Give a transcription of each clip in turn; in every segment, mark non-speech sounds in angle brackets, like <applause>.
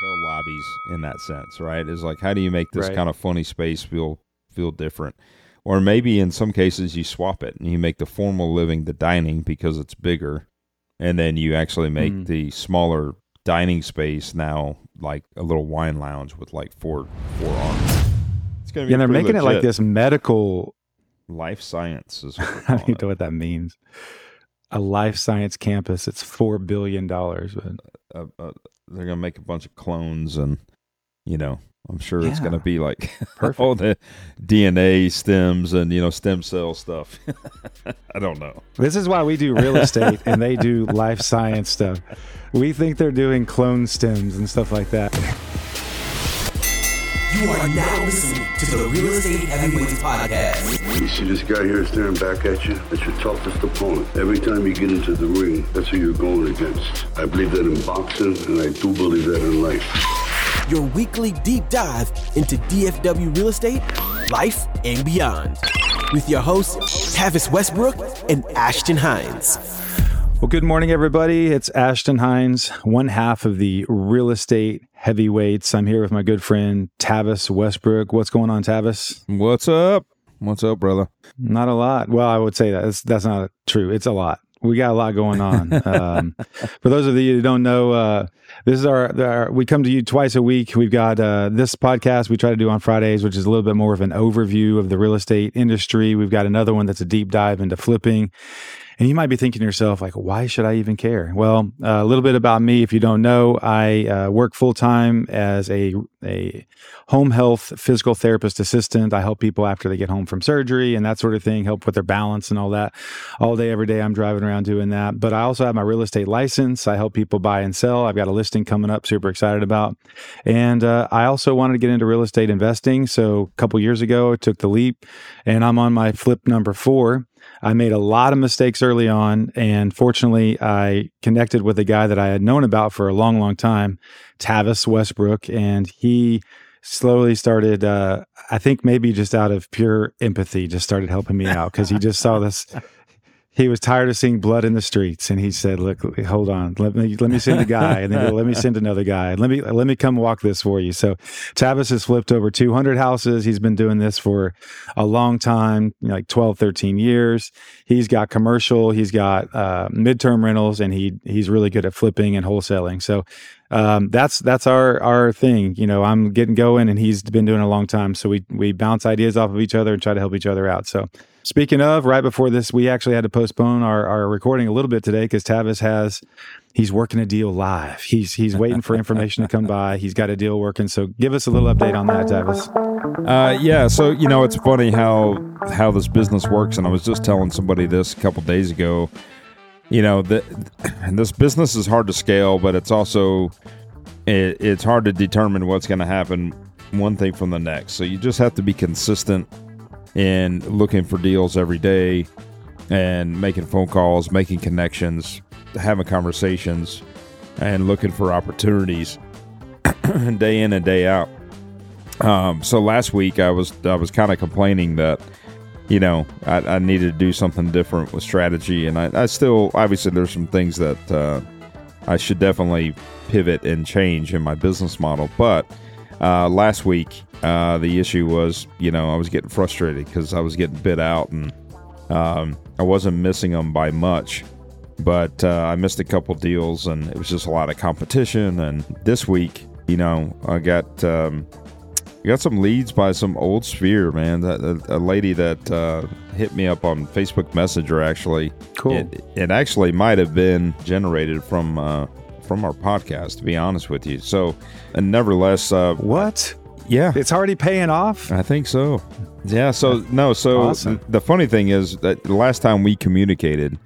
hotel lobbies in that sense, right? Is like how do you make this Right. kind of funny space feel feel different? Or maybe in some cases you swap it and you make the formal living the dining because it's bigger, and then you actually make Mm. the smaller dining space now like a little wine lounge with like four four arms. It's gonna be Yeah, they're making it like this medical. life science is <laughs> I don't calling even it. know what that means. A life science campus. It's four billion dollars. But they're gonna make a bunch of clones and you know i'm sure it's gonna be like <laughs> Perfect. all the dna stems and you know stem cell stuff <laughs> i don't know this is why we do real <laughs> estate and they do life science stuff. We think they're doing clone stems and stuff like that. You are now listening to the Real Estate Heavyweights Podcast. You see this guy here staring back at you? That's your toughest opponent. Every time you get into the ring, that's who you're going against. I believe that in boxing, and I do believe that in life. Your weekly deep dive into DFW real estate, life, and beyond. With your hosts, Tavis Westbrook and Ashton Hines. Well, good morning, everybody. It's Ashton Hines, one half of the real estate heavyweights. I'm here with my good friend Tavis Westbrook. What's going on, Tavis? what's up what's up brother Not a lot. Well, I would say that that's, that's not true. It's a lot. We got a lot going on. <laughs> um, for those of you who don't know, uh, this is our, our. We come to you twice a week. We've got uh, this podcast we try to do on Fridays, which is a little bit more of an overview of the real estate industry. We've got another one that's a deep dive into flipping. And you might be thinking to yourself, like, why should I even care? Well, uh, a little bit about me. If you don't know, I uh, work full time as a a home health physical therapist assistant. I help people after they get home from surgery and that sort of thing, help with their balance and all that. All day, every day, I'm driving around doing that. But I also have my real estate license. I help people buy and sell. I've got a listing coming up, super excited about. And uh, I also wanted to get into real estate investing. So a couple years ago, I took the leap, and I'm on my flip number four. I made a lot of mistakes early on, and fortunately, I connected with a guy that I had known about for a long, long time, Tavis Westbrook, and he slowly started. Uh, I think maybe just out of pure empathy, just started helping me out because he just saw this. He was tired of seeing blood in the streets, and he said, "Look, hold on, let me let me send a guy, and then let me send another guy, let me let me come walk this for you." So, Tavis has flipped over 200 houses. He's been doing this for a long time, like 12, 13 years. He's got commercial, he's got uh, midterm rentals, and he he's really good at flipping and wholesaling. So, um, that's that's our our thing. You know, I'm getting going, and he's been doing it a long time. So we we bounce ideas off of each other and try to help each other out. So speaking of, right before this, we actually had to postpone our our recording a little bit today because Tavis has he's working a deal live. He's he's waiting for information to come <laughs> by. He's got a deal working. So give us a little update on that, Tavis. uh yeah so you know it's funny how how this business works and i was just telling somebody this a couple days ago you know the, <clears throat> this business is hard to scale but it's also it, it's hard to determine what's going to happen one thing from the next. So you just have to be consistent in looking for deals every day and making phone calls making connections having conversations and looking for opportunities <clears throat> day in and day out. Um, so last week I was I was kind of complaining that you know I, I needed to do something different with strategy, and I, I still obviously there's some things that uh, I should definitely pivot and change in my business model. But uh, last week uh, the issue was you know I was getting frustrated because I was getting bid out and um, I wasn't missing them by much. But uh, I missed a couple deals, and it was just a lot of competition. And this week, you know, I got um, I got some leads by some old sphere, man. That a, a lady that uh, hit me up on Facebook Messenger actually. Cool. It, it actually might have been generated from uh, from our podcast, to be honest with you. So, and nevertheless, uh, What? yeah, It's already paying off. I think so. Yeah. So no. So Awesome. the funny thing is that the last time we communicated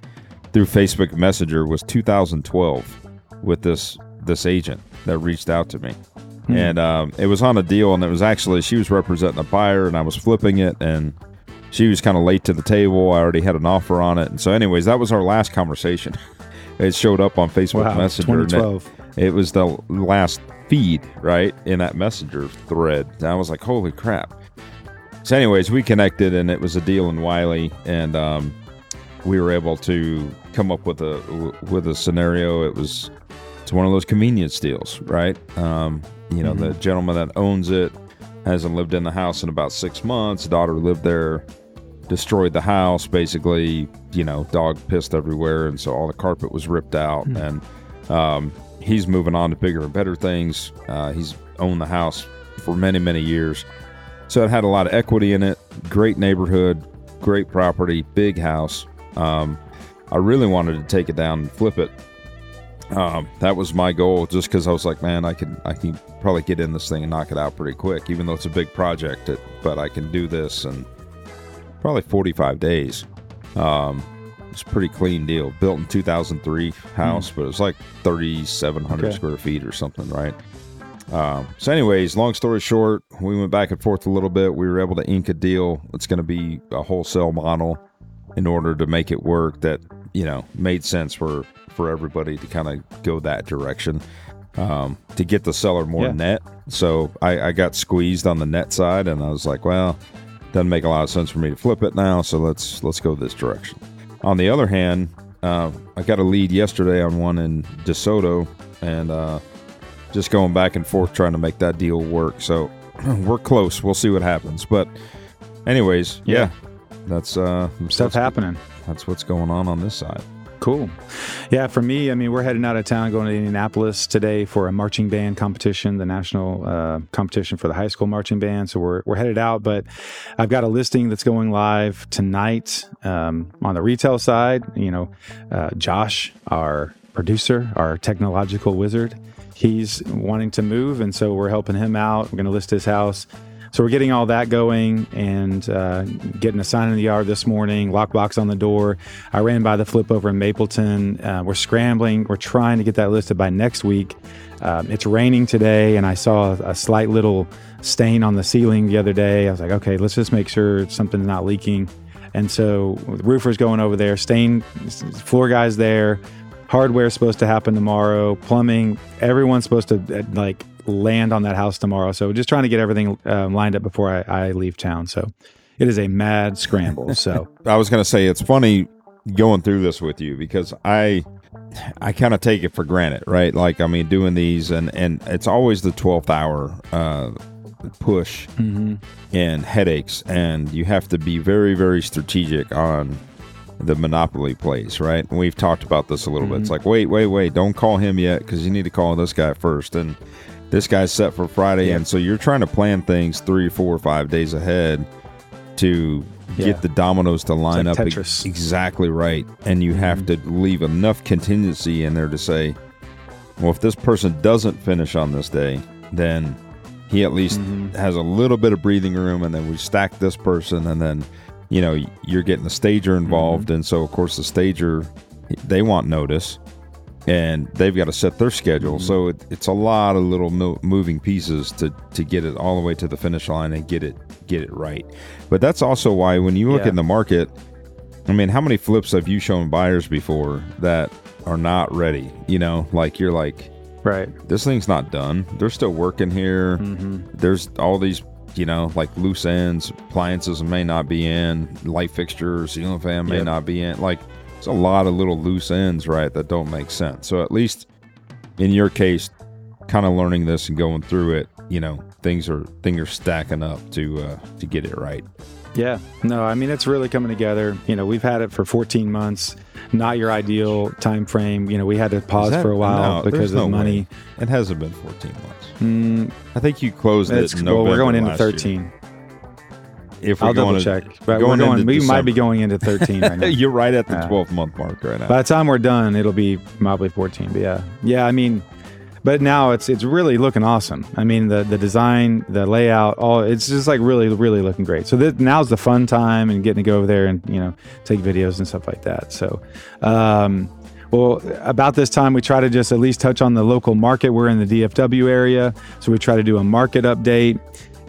through Facebook Messenger was 2012 with this this agent that reached out to me, and um, it was on a deal, and it was actually she was representing a buyer, and I was flipping it, and she was kind of late to the table. I already had an offer on it, and so anyways, that was our last conversation. <laughs> it showed up on Facebook Wow, Messenger. and it- 2012. it was the last feed right in that messenger thread and i was like holy crap so anyways we connected and it was a deal in Wylie and um, we were able to come up with a with a scenario it was it's one of those convenience deals, right? Um, you know, the gentleman that owns it hasn't lived in the house in about six months. Daughter lived there, destroyed the house, basically. You know, dog pissed everywhere, and so all the carpet was ripped out. And um, he's moving on to bigger and better things. Uh, he's owned the house for many, many years, so it had a lot of equity in it. Great neighborhood, great property, big house. Um, I really wanted to take it down and flip it. Um, that was my goal, just because I was like, man, I can, I can probably get in this thing and knock it out pretty quick, even though it's a big project. It, but I can do this in probably 45 days. Um, it's a pretty clean deal. Built in 2003 house, but it was like 3,700 Okay. square feet or something, right? Um, so, anyways, long story short, we went back and forth a little bit. We were able to ink a deal. It's going to be a wholesale model in order to make it work that you know made sense for for everybody to kind of go that direction um, to get the seller more Yeah. net. So I, I got squeezed on the net side, and I was like, well, doesn't make a lot of sense for me to flip it now. So let's let's go this direction. On the other hand, uh, I got a lead yesterday on one in DeSoto, and uh, just going back and forth trying to make that deal work. So <clears throat> we're close. We'll see what happens. But anyways, yeah, that's uh, Stuff happening. That's what's going on on this side. Cool. Yeah, for me, I mean, we're heading out of town, going to Indianapolis today for a marching band competition, the national uh, competition for the high school marching band. So we're, we're headed out, but I've got a listing that's going live tonight um, on the retail side. You know, uh, Josh, our producer, our technological wizard, he's wanting to move, and so we're helping him out. We're going to list his house. So we're getting all that going and uh, getting a sign in the yard this morning, lockbox on the door. I ran by the flip over in Mapleton. Uh, we're scrambling. We're trying to get that listed by next week. Um, it's raining today, and I saw a slight little stain on the ceiling the other day. I was like, okay, let's just make sure something's not leaking. And so the roofer's going over there, stain floor guys there. Hardware's supposed to happen tomorrow. Plumbing, everyone's supposed to uh, like land on that house tomorrow. So just trying to get everything um, lined up before I, I leave town. So it is a mad scramble. So <laughs> I was going to say it's funny going through this with you because I I kind of take it for granted, right? Like I mean, doing these and and it's always the twelfth hour uh, push and headaches, and you have to be very very strategic on the monopoly plays, right? And we've talked about this a little bit. It's like, wait, wait, wait, don't call him yet because you need to call this guy first, and this guy's set for Friday, and so you're trying to plan things three, four, five days ahead to Yeah. get the dominoes to line like up Tetris. exactly right, and you have mm-hmm. to leave enough contingency in there to say, well, if this person doesn't finish on this day, then he at least mm-hmm. has a little bit of breathing room, and then we stack this person, and then you know you're getting the stager involved, mm-hmm. and so of course the stager they want notice, and they've got to set their schedule. Mm-hmm. So it, it's a lot of little mo- moving pieces to to get it all the way to the finish line and get it get it right. But that's also why when you look Yeah. in the market, I mean, how many flips have you shown buyers before that are not ready? You know, like you're like, right. this thing's not done. They're still working here. Mm-hmm. There's all these, you know, like loose ends. Appliances may not be in. Light fixtures, ceiling fan may Yep. not be in. Like, it's a lot of little loose ends, right, that don't make sense. So at least in your case, kind of learning this and going through it, you know, things are things are stacking up to uh, to get it right. Yeah. No, I mean it's really coming together. You know, we've had it for 14 months. Not your ideal time frame. You know, we had to pause that- for a while no, because of no money. way. It hasn't been 14 months. Mm, I think you closed it. it's, In well, we're going into last year. 13. If we're I'll double going to- check. But going we're going. We might be going into 13 right <laughs> now. You're right at the Yeah. 12 month mark right now. By the time we're done, it'll be probably 14. But yeah, yeah. I mean, but now it's it's really looking awesome. I mean, the the design, the layout, all it's just like really really looking great. So this, now's the fun time and getting to go over there and you know take videos and stuff like that. So. Um, well, about this time, we try to just at least touch on the local market. We're in the DFW area, so we try to do a market update.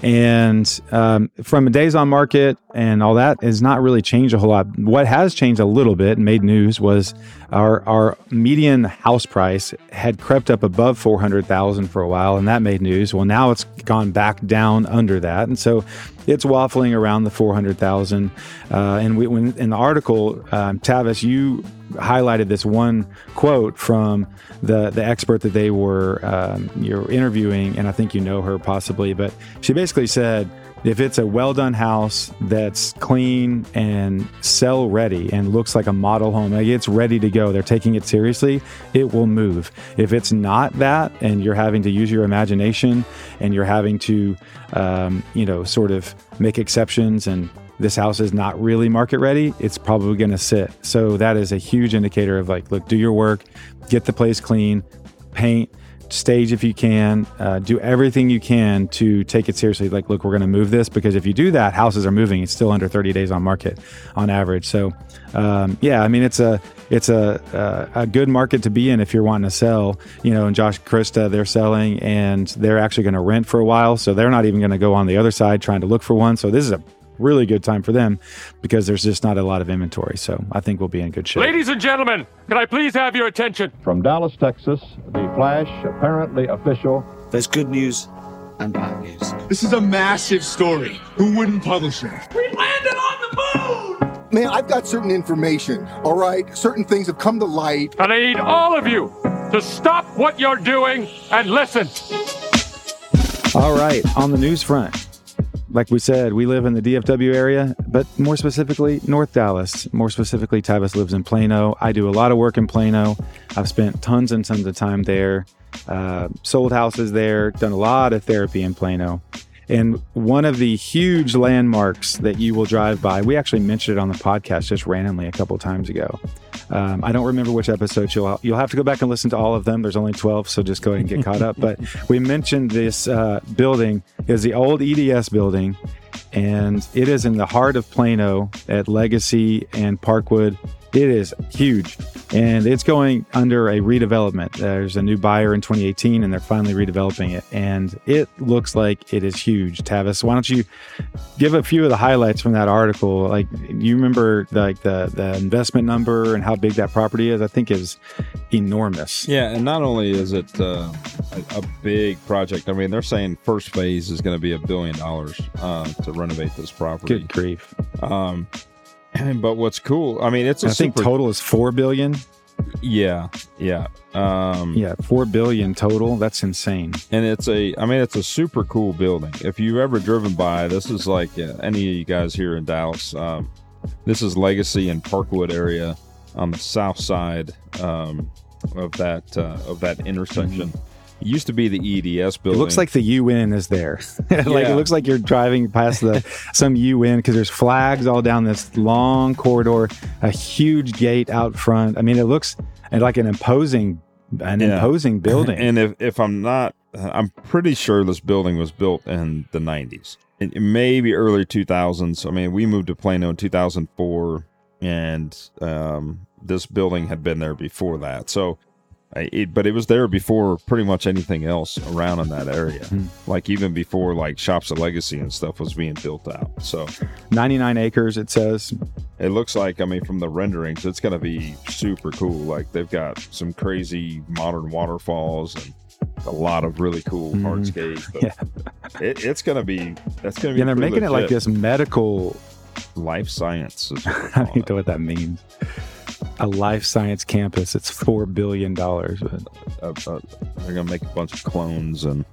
And um, from days on market and all that has not really changed a whole lot. What has changed a little bit and made news was our our median house price had crept up above four hundred thousand for a while, and that made news. Well, now it's gone back down under that, and so it's waffling around the four hundred thousand. Uh, and we, when in the article, um, Tavis, you highlighted this one quote from the the expert that they were um, you're interviewing, and I think you know her possibly, but she basically said if it's a well done house that's clean and sell ready and looks like a model home, like it's ready to go, they're taking it seriously, it will move. If it's not that, and you're having to use your imagination and you're having to, um, you know, sort of make exceptions and this house is not really market ready, it's probably going to sit. So that is a huge indicator of like, look, do your work, get the place clean, paint, stage if you can, uh, do everything you can to take it seriously. Like, look, we're going to move this because if you do that, houses are moving. It's still under 30 days on market on average. So, um, yeah, I mean, it's a it's a, a, a good market to be in if you're wanting to sell. You know, and Josh Krista, they're selling and they're actually going to rent for a while, so they're not even going to go on the other side trying to look for one. So this is a really good time for them because there's just not a lot of inventory. So I think we'll be in good shape. Ladies and gentlemen, can I please have your attention? From Dallas, Texas, the flash, apparently official. There's good news and bad news. This is a massive story. Who wouldn't publish it? We landed on the moon! Man, I've got certain information, all right? Certain things have come to light. And I need all of you to stop what you're doing and listen. All right, on the news front, like we said, we live in the DFW area, but more specifically, North Dallas. More specifically, Tavis lives in Plano. I do a lot of work in Plano. I've spent tons and tons of time there, uh, sold houses there, done a lot of therapy in Plano. And one of the huge landmarks that you will drive by, we actually mentioned it on the podcast just randomly a couple times ago. Um, I don't remember which episode you'll you'll have to go back and listen to all of them. There's only 12, so just go ahead and get caught up. But <laughs> we mentioned this uh, building is the old EDS building, and it is in the heart of Plano at Legacy and Parkwood. It is huge and it's going under a redevelopment. There's a new buyer in 2018 and they're finally redeveloping it. And it looks like it is huge. Tavis, why don't you give a few of the highlights from that article? Like, you remember like the, the investment number and how big that property is? I think is enormous. Yeah. And not only is it uh, a, a, big project, I mean, they're saying first phase is going to be a billion dollars uh, to renovate this property. Good grief. Um, <clears throat> but what's cool, I mean, it's a I think total is four billion. Yeah, yeah, um, yeah, four billion total. That's insane. And it's a, I mean, it's a super cool building. If you've ever driven by, this is like uh, any of you guys here in Dallas. Um, this is Legacy and Parkwood area on the south side um, of that uh, of that intersection. Mm-hmm. It used to be the EDS building. It looks like the UN is there. <laughs> like yeah. it looks like you're driving past the <laughs> some UN because there's flags all down this long corridor, a huge gate out front. I mean, it looks like an imposing an yeah. imposing <laughs> building. And if if I'm not, I'm pretty sure this building was built in the 90s, maybe early 2000s. I mean, we moved to Plano in 2004, and um, this building had been there before that. So it, but it was there before pretty much anything else around in that area. Mm. Like even before like Shops of Legacy and stuff was being built out. So 99 acres, it says. It looks like, I mean, from the renderings, it's going to be super cool. Like they've got some crazy modern waterfalls and a lot of really cool mm. hardscape. Yeah. It, it's going to be, that's going to be, and they're making legit. it like this medical life science. <laughs> I don't know what that means a life science campus. It's four billion dollars. Uh, uh, they're gonna make a bunch of clones, and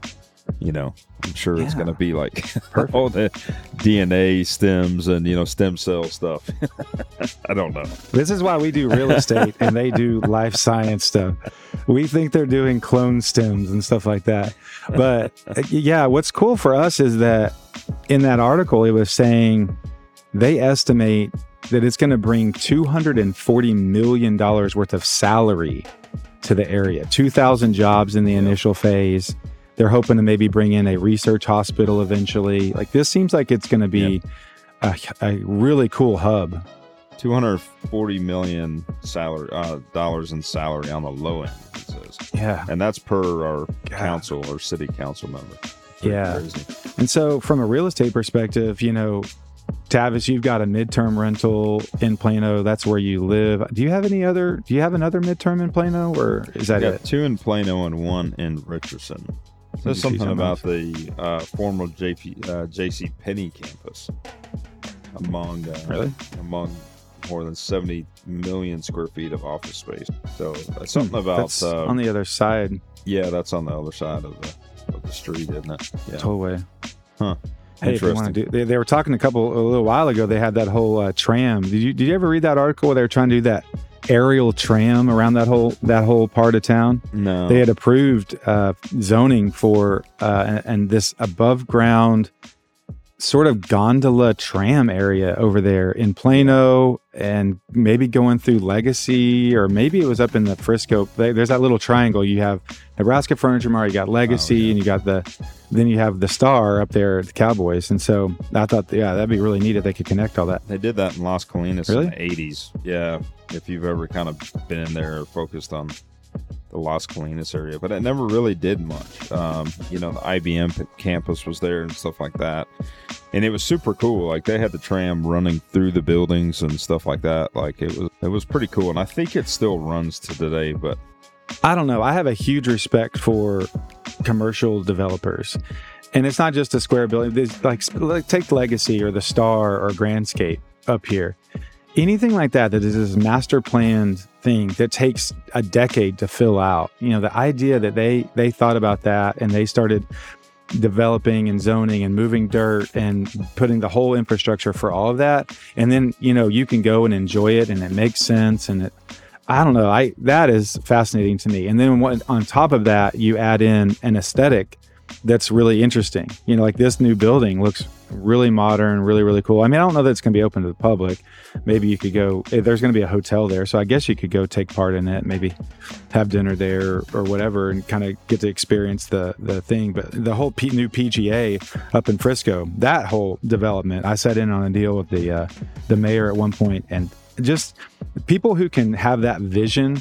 you know, I'm sure yeah. it's gonna be like <laughs> all the DNA stems and you know stem cell stuff. <laughs> I don't know. This is why we do real <laughs> estate and they do life science stuff. We think they're doing clone stems and stuff like that. But yeah, what's cool for us is that in that article it was saying they estimate that it's going to bring $240 million worth of salary to the area, 2,000 jobs in the initial phase. They're hoping to maybe bring in a research hospital eventually. Like this seems like it's going to be a, a, really cool hub. 240 million salary uh, dollars in salary on the low end. It says. Yeah, and that's per our God. council or city council member. yeah, crazy. and so from a real estate perspective, you know, Tavis, you've got a midterm rental in Plano. That's where you live. Do you have any other? Do you have another midterm in Plano, or is that it? Two in Plano and one in Richardson. There's something about the uh, former JP uh, JC Penney campus among uh, really among more than 70 million square feet of office space. So that's something about Hmm, That's uh, on the other side, yeah, that's on the other side of the of the street, isn't it? Yeah. tollway. Huh. Hey, if you want Interesting. to do, they, they were talking a couple a little while ago. They had that whole uh, tram. Did you did you ever read that article where they were trying to do that aerial tram around that whole that whole part of town? No. They had approved uh, zoning for uh, and, and this above ground sort of gondola tram area over there in Plano and maybe going through Legacy or maybe it was up in the Frisco. There's that little triangle. You have Nebraska Furniture Mart, you got oh, Legacy, and you got the then you have the Star up there at the Cowboys. And so I thought, yeah, that'd be really neat if they could connect all that. They did that in Las Colinas Really? in the 80s. Yeah. If you've ever kind of been in there or focused on the Las Colinas area, but it never really did much. Um, you know, the IBM campus was there and stuff like that. And it was super cool. Like they had the tram running through the buildings and stuff like that. Like it was, it was pretty cool. And I think it still runs to today, but I don't know. I have a huge respect for commercial developers. And it's not just a square building. Like, like take Legacy or the Star or Grandscape up here. Anything like that that is this master planned thing that takes a decade to fill out. You know, the idea that they they thought about that and they started developing and zoning and moving dirt and putting the whole infrastructure for all of that and then you know you can go and enjoy it and it makes sense and it I don't know. I that is fascinating to me. And then on top of that, you add in an aesthetic that's really interesting. You know, like this new building looks really modern, really really cool. I mean, I don't know that it's going to be open to the public. Maybe you could go. eh, There's going to be a hotel there, so I guess you could go take part in it. Maybe have dinner there or whatever, and kind of get to experience the the thing. But the whole P, new PGA up in Frisco, that whole development, I sat in on a deal with the uh, the mayor at one point, and just people who can have that vision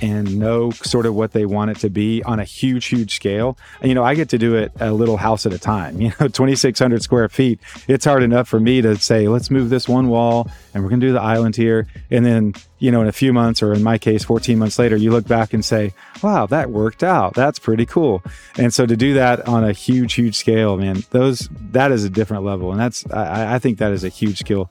and know sort of what they want it to be on a huge, huge scale. And, you know, I get to do it a little house at a time. <laughs> You know, 2,600 square feet. It's hard enough for me to say, let's move this one wall and we're going to do the island here. And then, you know, in a few months, or in my case, 14 months later, you look back and say, wow, that worked out. That's pretty cool. And so to do that on a huge, huge scale, man, those, that is a different level. And that's, I, I think that is a huge skill.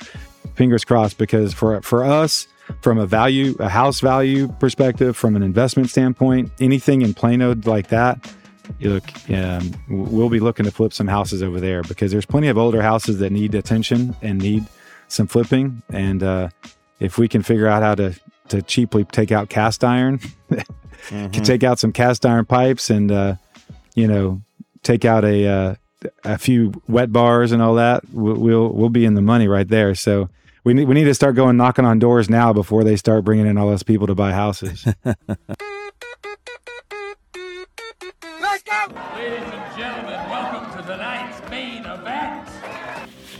Fingers crossed, because for, for us, from a value, a house value perspective, from an investment standpoint, anything in Plano like that, you look, um, we'll be looking to flip some houses over there because there's plenty of older houses that need attention and need some flipping. And uh, if we can figure out how to to cheaply take out cast iron, can <laughs> take out some cast iron pipes, and uh, you know, take out a uh, a few wet bars and all that, we'll, we'll we'll be in the money right there. So we need we need to start going knocking on doors now before they start bringing in all those people to buy houses. <laughs> Let's go! Ladies and gentlemen, welcome to tonight's main event.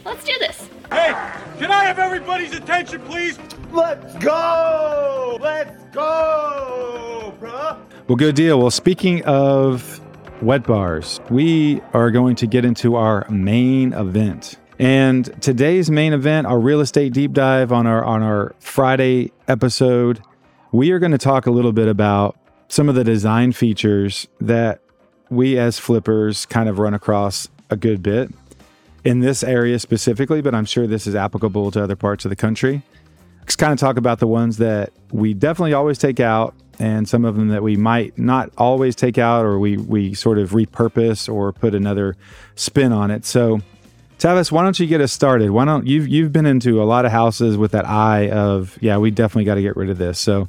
Let's do this. Hey, can I have everybody's attention, please? Let's go! Let's go, bruh! Well, good deal. Well, speaking of wet bars, we are going to get into our main event. And today's main event, our real estate deep dive on our on our Friday episode, we are going to talk a little bit about some of the design features that we as flippers kind of run across a good bit in this area specifically, but I'm sure this is applicable to other parts of the country. Let's kind of talk about the ones that we definitely always take out and some of them that we might not always take out or we, we sort of repurpose or put another spin on it. So, Tavis, why don't you get us started? Why don't you've you've been into a lot of houses with that eye of yeah, we definitely got to get rid of this. So,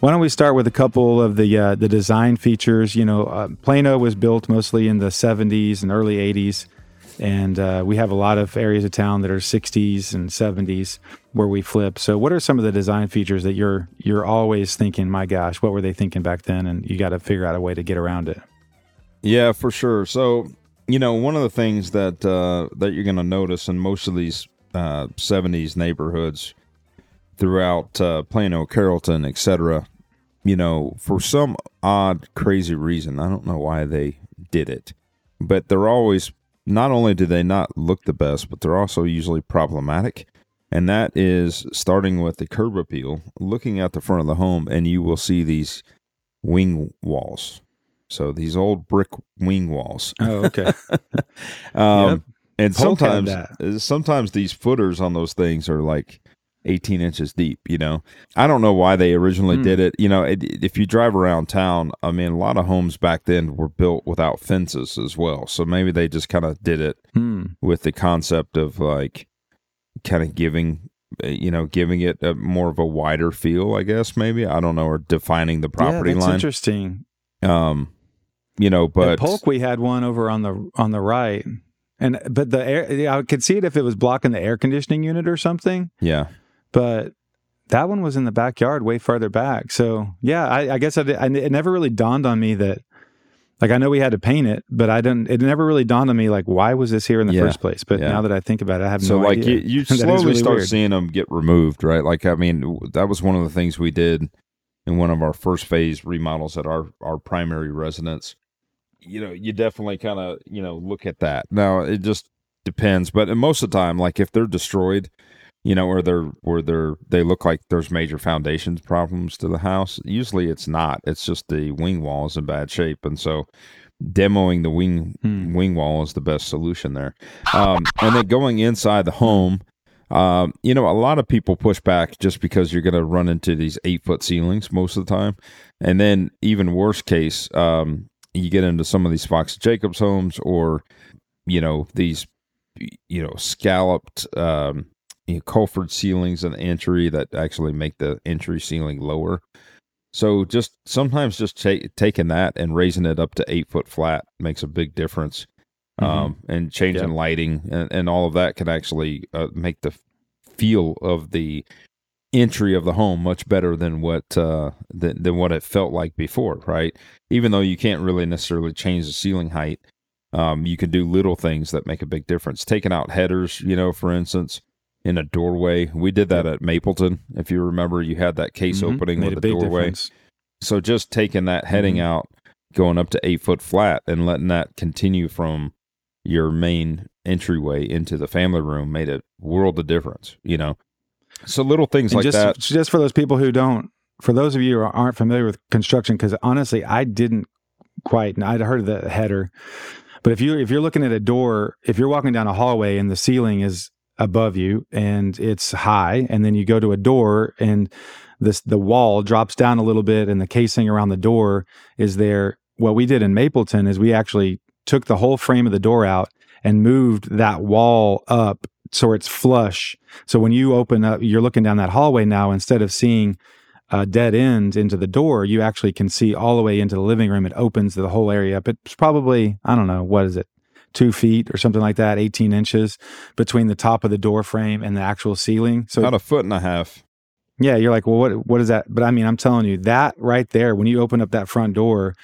why don't we start with a couple of the uh, the design features? You know, uh, Plano was built mostly in the 70s and early 80s, and uh, we have a lot of areas of town that are 60s and 70s where we flip. So, what are some of the design features that you're you're always thinking? My gosh, what were they thinking back then? And you got to figure out a way to get around it. Yeah, for sure. So, you know, one of the things that uh, that you're going to notice in most of these uh, '70s neighborhoods throughout uh, Plano, Carrollton, etc., you know, for some odd, crazy reason, I don't know why they did it, but they're always not only do they not look the best, but they're also usually problematic. And that is starting with the curb appeal, looking at the front of the home, and you will see these wing walls. So these old brick wing walls. Oh, okay. <laughs> um, Yep. And Polk sometimes, sometimes these footers on those things are like 18 inches deep. You know, I don't know why they originally Hmm. did it. You know, it, if you drive around town, I mean, a lot of homes back then were built without fences as well. So maybe they just kind of did it Hmm. with the concept of like kind of giving uh, you know giving it a more of a wider feel i guess maybe i don't know or defining the property yeah, that's line interesting. um you know but At Polk, we had one over on the on the right, and but the air, I could see it if it was blocking the air conditioning unit or something. yeah But that one was in the backyard, way farther back. So yeah, I, I guess I, I it never really dawned on me that. Like I know we had to paint it, but I didn't. It never really dawned on me like why was this here in the Yeah, first place. But yeah. now that I think about it, I have so no like idea. you, <laughs> you slowly really start weird. seeing them get removed right like i mean that was one of the things we did in one of our first phase remodels at our our primary residence you know you definitely kind of you know look at that. Now it just depends but most of the time like if they're destroyed you know or they're or they're they look like there's major foundations problems to the house usually it's not. It's just the wing wall is in bad shape and so demoing the wing Hmm. wing wall is the best solution there. Um, and then going inside the home um, you know a lot of people push back just because you're going to run into these eight foot ceilings most of the time and then even worse case um, you get into some of these fox jacobs homes or you know these you know scalloped um, you know, coffered ceilings and entry that actually make the entry ceiling lower. So just sometimes just ta- taking that and raising it up to eight foot flat makes a big difference. Um, and changing Yep. lighting and, and all of that can actually uh, make the feel of the entry of the home much better than what uh, than, than what it felt like before, right? Even though you can't really necessarily change the ceiling height, um, you can do little things that make a big difference. Taking out headers, you know, for instance, in a doorway. We did that at Mapleton. If you remember, you had that case Mhm. opening Made with a doorway. difference. So just taking that heading Mhm. out, going up to eight foot flat, and letting that continue from your main entryway into the family room made a world of difference. You know, so little things And like just, that. Just for those people who don't, for those of you who aren't familiar with construction, because honestly, I didn't quite. I'd heard of the header, but if you if you're looking at a door, if you're walking down a hallway and the ceiling is above you and it's high, and then you go to a door and this the wall drops down a little bit and the casing around the door is there. What we did in Mapleton is we actually took the whole frame of the door out and moved that wall up so it's flush. So when you open up, you're looking down that hallway now, instead of seeing a dead end into the door, you actually can see all the way into the living room. It opens the whole area up. It's probably, I don't know, what is it? Two feet or something like that, 18 inches between the top of the door frame and the actual ceiling. So About a foot and a half. yeah, you're like, well, what what is that? But I mean, I'm telling you, that right there, when you open up that front door,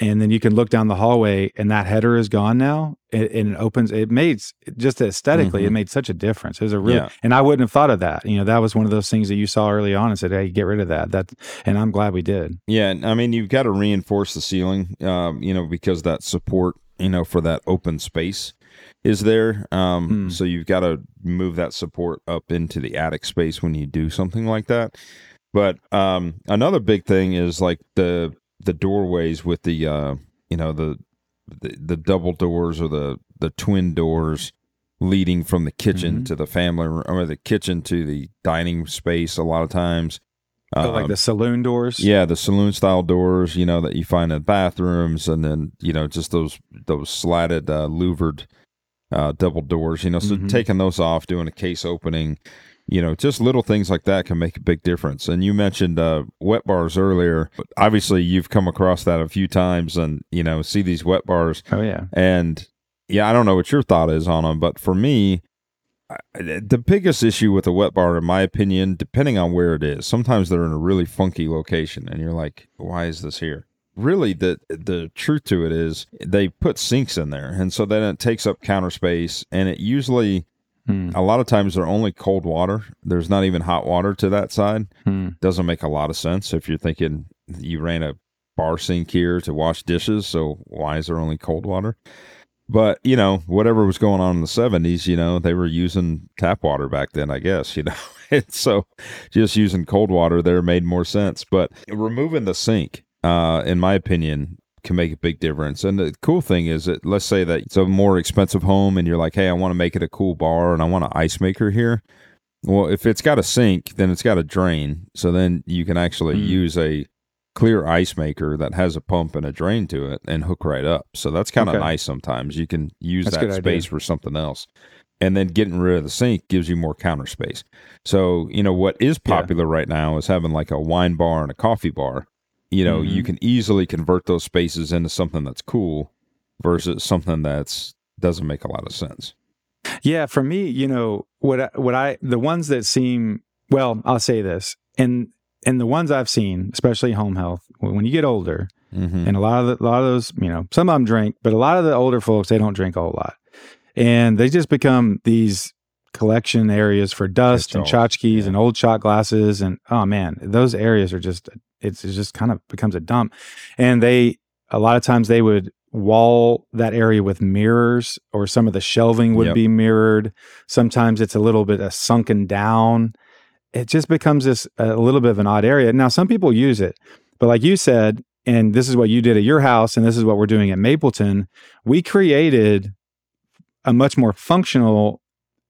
and then you can look down the hallway, and that header is gone now, it, and it opens. It made just aesthetically, it Mhm. made such a difference. It was a real, Yeah. and I wouldn't have thought of that. You know, that was one of those things that you saw early on and said, hey, get rid of that. That, and I'm glad we did. Yeah, I mean you've got to reinforce the ceiling, um, you know, because that support, you know, for that open space is there. Um, Hmm. So you've got to move that support up into the attic space when you do something like that. But um, another big thing is like the the doorways with the uh, you know the, the the double doors or the the twin doors leading from the kitchen Mhm. to the family room or the kitchen to the dining space. A lot of times. Oh, like Um, the saloon doors. yeah, the saloon style doors, you know, that you find in bathrooms, and then you know just those those slatted uh, louvered uh, double doors. You know, so Mhm. taking those off, doing a case opening, you know, just little things like that can make a big difference. And you mentioned uh, wet bars earlier. Obviously, you've come across that a few times, and you know, see these wet bars, Oh yeah. and yeah, I don't know what your thought is on them, but for me, the biggest issue with a wet bar, in my opinion, depending on where it is, sometimes they're in a really funky location, and you're like, "Why is this here?" Really, the the truth to it is they put sinks in there, and so then it takes up counter space, and it usually Hmm. a lot of times they're only cold water. There's not even hot water to that side. Hmm. Doesn't make a lot of sense if you're thinking you ran a bar sink here to wash dishes, so why is there only cold water? But you know, whatever was going on in the seventies, you know, they were using tap water back then, I guess. <laughs> You know, and so just using cold water there made more sense. But removing the sink, uh, in my opinion, can make a big difference. And the cool thing is that let's say that it's a more expensive home, and you're like, hey, I want to make it a cool bar, and I want an ice maker here. Well, if it's got a sink, then it's got a drain. So then you can actually Mm. use a clear ice maker that has a pump and a drain to it and hook right up. So that's kind of Okay. nice sometimes. You can use That's that space idea. for something else. And then getting rid of the sink gives you more counter space. So, you know, what is Yeah. popular right now is having like a wine bar and a coffee bar. You know, you Mhm. can easily convert those spaces into something that's cool versus something that's doesn't make a lot of sense. Yeah, for me, you know, what I, what I the ones that seem well, I'll say this. And and the ones I've seen, especially home health, when when you get older, Mm-hmm. and a lot of the, a lot of those, you know, some of them drink, but a lot of the older folks they don't drink a whole lot, and they just become these collection areas for dust and tchotchkes and old shot glasses, and oh man, those areas are just it's, it just kind of becomes a dump, and they a lot of times they would wall that area with mirrors or some of the shelving would Yep. be mirrored. Sometimes it's a little bit uh, sunken down. It just becomes this a little bit of an odd area. Now some people use it but like you said and this is what you did at your house and this is what we're doing at mapleton we created a much more functional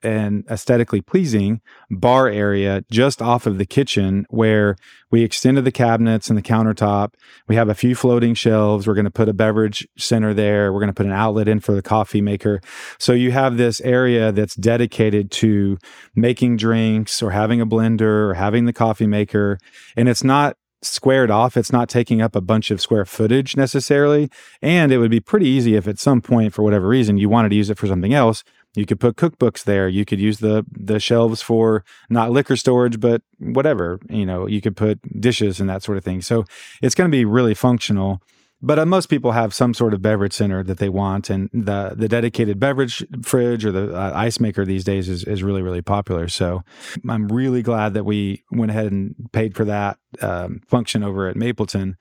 and aesthetically pleasing bar area just off of the kitchen where we extended the cabinets and the countertop. We have a few floating shelves. We're going to put a beverage center there. We're going to put an outlet in for the coffee maker. So you have this area that's dedicated to making drinks or having a blender or having the coffee maker. And it's not squared off. It's not taking up a bunch of square footage necessarily. And it would be pretty easy if at some point, for whatever reason, you wanted to use it for something else. You could put cookbooks there. You could use the the shelves for not liquor storage, but whatever. You know, you could put dishes and that sort of thing. So it's going to be really functional. But uh, most people have some sort of beverage center that they want, and the the dedicated beverage fridge or the uh, ice maker these days is is really really popular. So I'm really glad that we went ahead and paid for that um, function over at Mapleton.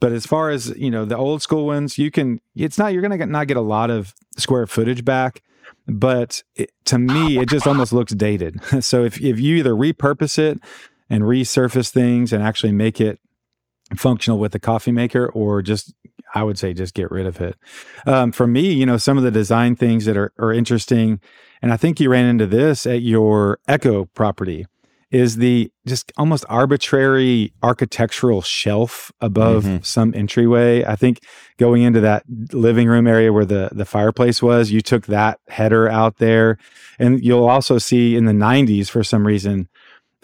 But as far as you know, the old school ones, you can. It's not you're going to not get a lot of square footage back, but it, to me, it just almost looks dated. <laughs> so if if you either repurpose it and resurface things and actually make it functional with the coffee maker, or just I would say just get rid of it. Um, for me, you know, some of the design things that are, are interesting, and I think you ran into this at your Echo property, is the just almost arbitrary architectural shelf above Mhm. some entryway. I think going into that living room area where the the fireplace was, you took that header out there, and you'll also see in the '90s for some reason,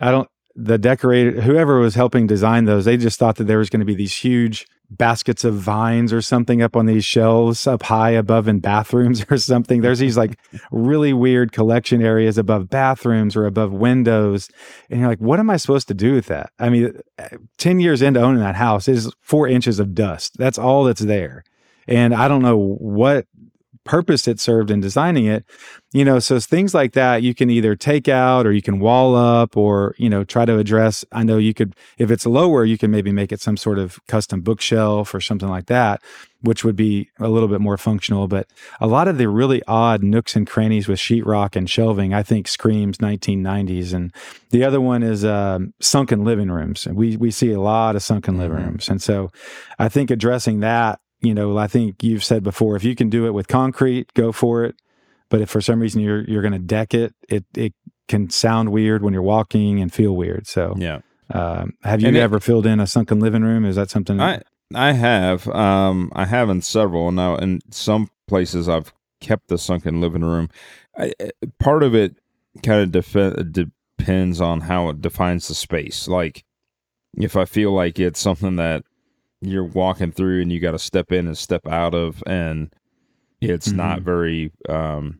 I don't the decorator whoever was helping design those they just thought that there was going to be these huge baskets of vines or something up on these shelves up high above in bathrooms <laughs> or something. There's these like really weird collection areas above bathrooms or above windows. And you're like what am i supposed to do with that? I mean 10 years into owning that house is four inches of dust. That's all that's there. And i don't know what purpose it served in designing it you know so things like that you can either take out or you can wall up or you know try to address. I know you could if it's lower you can maybe make it some sort of custom bookshelf or something like that which would be a little bit more functional. But a lot of the really odd nooks and crannies with sheetrock and shelving i think screams 1990s and the other one is um, sunken living rooms. And we we see a lot of sunken living Mhm. rooms. And so i think addressing that you know i think you've said before if you can do it with concrete go for it but if for some reason you're you're going to deck it, it it can sound weird when you're walking and feel weird. So, Yeah. um, have you And it- ever filled in a sunken living room? Is that something? I I have um I have in several now in some places I've kept the sunken living room. I, I- part of it kind of def- depends on how it defines the space. Like if I feel like it's something that you're walking through and you got to step in and step out of and it's not Mhm. very um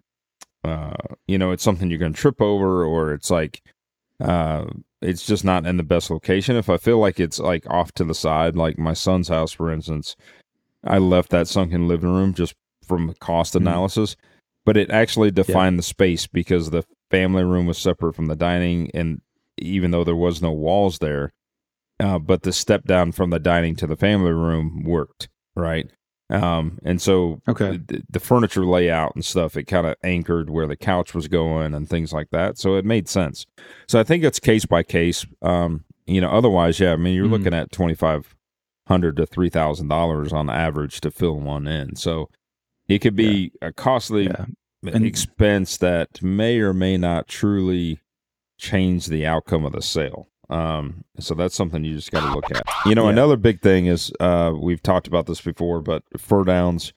uh you know it's something you're going to trip over or it's like uh it's just not in the best location if i feel like it's like off to the side like my son's house for instance i left that sunken living room just from cost Mhm. analysis but it actually defined the space because the family room was separate from the dining and even though there was no walls there uh, but the step down from the dining to the family room worked right um, and so Okay. the, the furniture layout and stuff it kind of anchored where the couch was going and things like that so it made sense so i think it's case by case um, you know otherwise yeah i mean you're Mhm. looking at 2500 to $3000 on average to fill one in so it could be a costly Yeah. And- expense that may or may not truly change the outcome of the sale. Um, so that's something you just got to look at. You know, Yeah. another big thing is uh, we've talked about this before, but fur downs.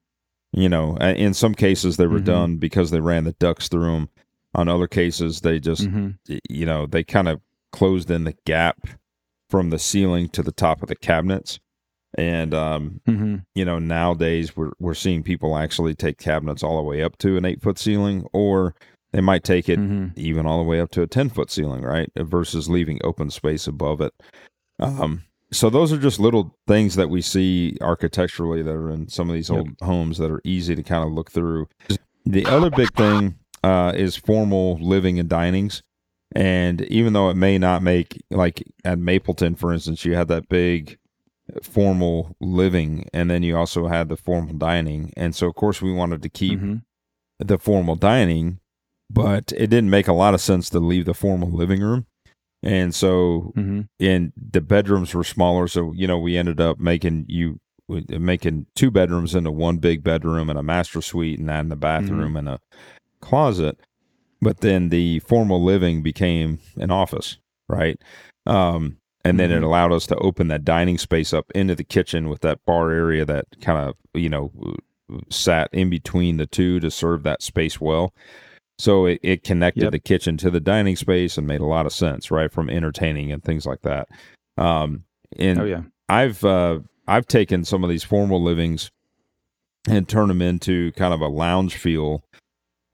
You know, in some cases they were Mhm. done because they ran the ducts through them. On other cases, they just Mhm. you know they kind of closed in the gap from the ceiling to the top of the cabinets. And um, Mhm. you know, nowadays we're we're seeing people actually take cabinets all the way up to an eight foot ceiling, or they might take it Mhm. even all the way up to a ten foot ceiling, right? Versus leaving open space above it. Um, so those are just little things that we see architecturally that are in some of these Yep. old homes that are easy to kind of look through. The other big thing uh, is formal living and dinings. And even though it may not make like at Mapleton, for instance, you had that big formal living, and then you also had the formal dining. And so, of course, we wanted to keep Mhm. the formal dining, but it didn't make a lot of sense to leave the formal living room. And so, Mhm. and the bedrooms were smaller, so you know we ended up making you making two bedrooms into one big bedroom and a master suite, and adding the bathroom and a closet. But then the formal living became an office, right? Um, and then it Mhm. allowed us to open that dining space up into the kitchen with that bar area that kind of you know sat in between the two to serve that space well. So it, it connected Yep. the kitchen to the dining space and made a lot of sense, right? From entertaining and things like that. Um, and Oh yeah. I've uh, I've taken some of these formal livings and turned them into kind of a lounge feel,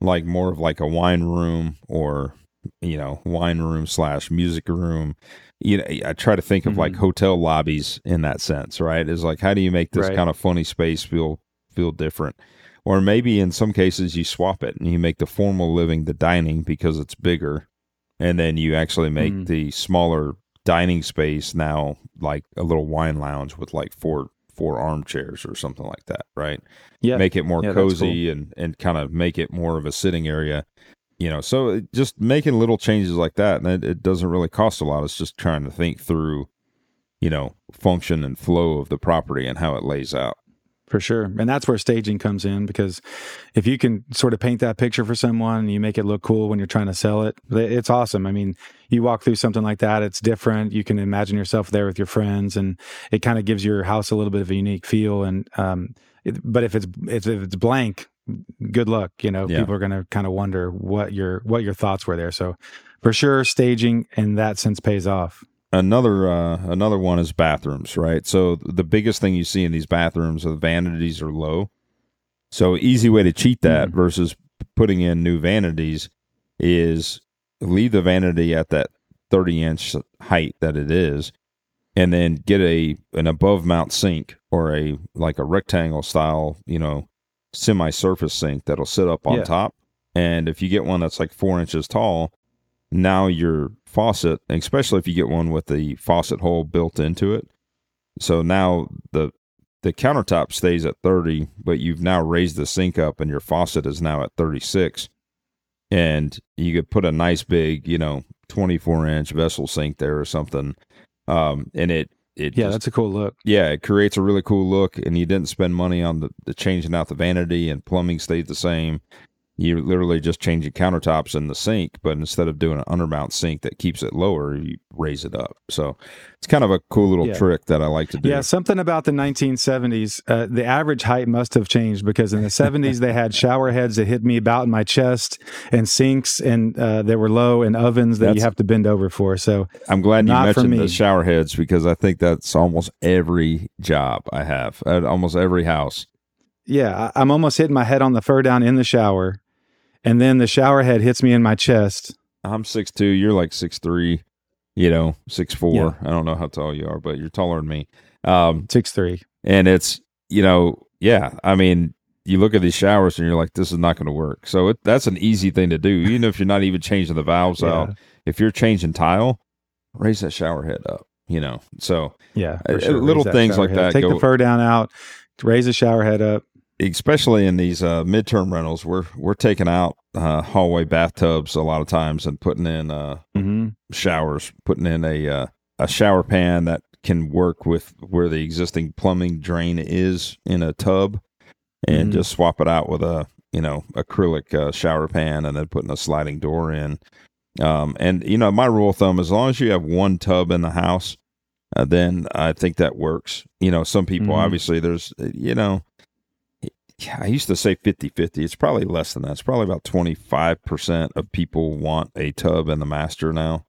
like more of like a wine room or you know wine room slash music room. You know, I try to think of like Mhm. hotel lobbies in that sense, right? Is like how do you make this Right. kind of funny space feel feel different? Or maybe in some cases you swap it and you make the formal living the dining because it's bigger, and then you actually make Mm. the smaller dining space now like a little wine lounge with like four four armchairs or something like that, right? Yeah. Make it more Yeah, cozy and and kind of make it more of a sitting area. You know, so it- just making little changes like that, and it, it doesn't really cost a lot. It's just trying to think through, you know, function and flow of the property and how it lays out. For sure. And that's where staging comes in because if you can sort of paint that picture for someone and you make it look cool when you're trying to sell it, it's awesome. I mean, you walk through something like that, it's different. You can imagine yourself there with your friends and it kind of gives your house a little bit of a unique feel. And, um, it, but if it's, if it's blank, good luck. You know, Yeah. people are going to kind of wonder what your, what your thoughts were there. So for sure, staging in that sense pays off. Another uh, another one is bathrooms, right? So the biggest thing you see in these bathrooms are the vanities are low. So easy way to cheat that Mhm. versus putting in new vanities is leave the vanity at that 30 inch height that it is and then get a an above mount sink or a like a rectangle style, you know, semi surface sink that'll sit up on Yeah. top. And if you get one that's like four inches tall, now your faucet, especially if you get one with the faucet hole built into it. So now the the countertop stays at 30, but you've now raised the sink up and your faucet is now at 36. And you could put a nice big, you know, 24 inch vessel sink there or something. Um, and it, it Yeah, just- that's a cool look. yeah, it creates a really cool look, and you didn't spend money on the, the changing out the vanity, and plumbing stayed the same. You literally just change the countertops in the sink, but instead of doing an undermount sink that keeps it lower, you raise it up. So it's kind of a cool little Yeah. trick that I like to do. Yeah, something about the 1970s. Uh, the average height must have changed because in the 70s they had shower heads that hit me about in my chest, and sinks, and uh, they were low, and ovens that you have to bend over for. So I'm glad you mentioned me. the shower heads because I think that's almost every job I have at almost every house. yeah, I'm almost hitting my head on the fur down in the shower, and then the shower head hits me in my chest. I'm six two. You're like six three. You know, six four. Yeah. I don't know how tall you are, but you're taller than me. Um, Six three. and it's you know yeah i mean you look at these showers and you're like this is not going to work so it, that's an easy thing to do even if you're not even changing the valves Yeah. out if you're changing tile raise that shower head up you know so Yeah, sure. little Raise things like head. that Take go- the fur down out, raise the shower head up. Especially in these uh, midterm rentals we're we're taking out uh, hallway bathtubs a lot of times and putting in uh, hmm showers, putting in a uh, a shower pan that can work with where the existing plumbing drain is in a tub, and Mhm. just swap it out with a you know acrylic uh, shower pan, and then putting a sliding door in. Um, and you know, my rule of thumb: as long as you have one tub in the house, uh, then I think that works. You know, some people Mhm. obviously there's you know. I used to say 50 50. It's probably less than that. It's probably about 25% of people want a tub in the master now.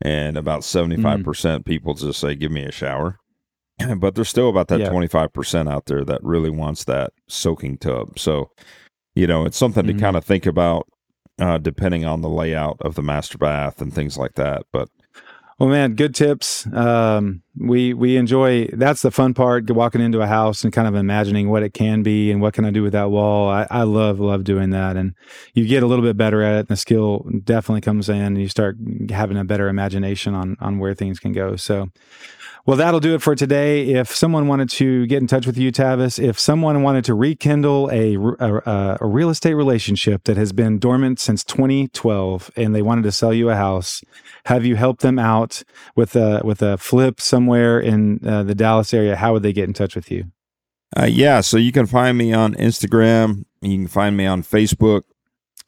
And about 75% people just say, give me a shower. <clears throat> But there's still about that Yeah. 25% out there that really wants that soaking tub. So, you know, it's something Mhm. to kind of think about uh, depending on the layout of the master bath and things like that. But Well, man, good tips. Um, we we enjoy. That's the fun part. Walking into a house and kind of imagining what it can be and what can I do with that wall. I, I love love doing that, and you get a little bit better at it. And the skill definitely comes in, and you start having a better imagination on on where things can go. So. Well, that'll do it for today. If someone wanted to get in touch with you, Tavis, if someone wanted to rekindle a, a, a real estate relationship that has been dormant since 2012 and they wanted to sell you a house, have you helped them out with a, with a flip somewhere in uh, the Dallas area? How would they get in touch with you? Uh, yeah, so you can find me on Instagram. You can find me on Facebook,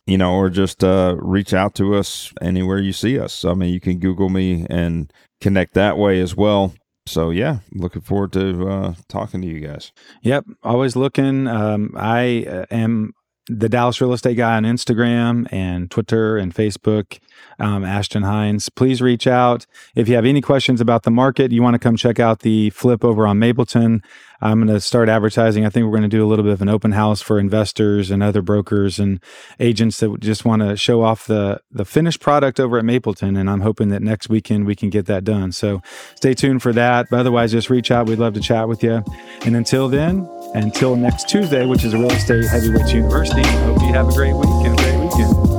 you know, or just uh, reach out to us anywhere you see us. I mean, you can Google me and connect that way as well. So yeah, looking forward to uh, talking to you guys. Yep, always looking. Um, I uh, am the Dallas real estate guy on Instagram and Twitter and Facebook, um, Ashton Hines. Please reach out. If you have any questions about the market, you want to come check out the flip over on Mapleton. I'm going to start advertising. I think we're going to do a little bit of an open house for investors and other brokers and agents that just want to show off the, the finished product over at Mapleton. And I'm hoping that next weekend we can get that done. So stay tuned for that. But otherwise, just reach out. We'd love to chat with you. And until then, until next Tuesday, which is real estate heavyweights university, hope you have a great week and a great weekend.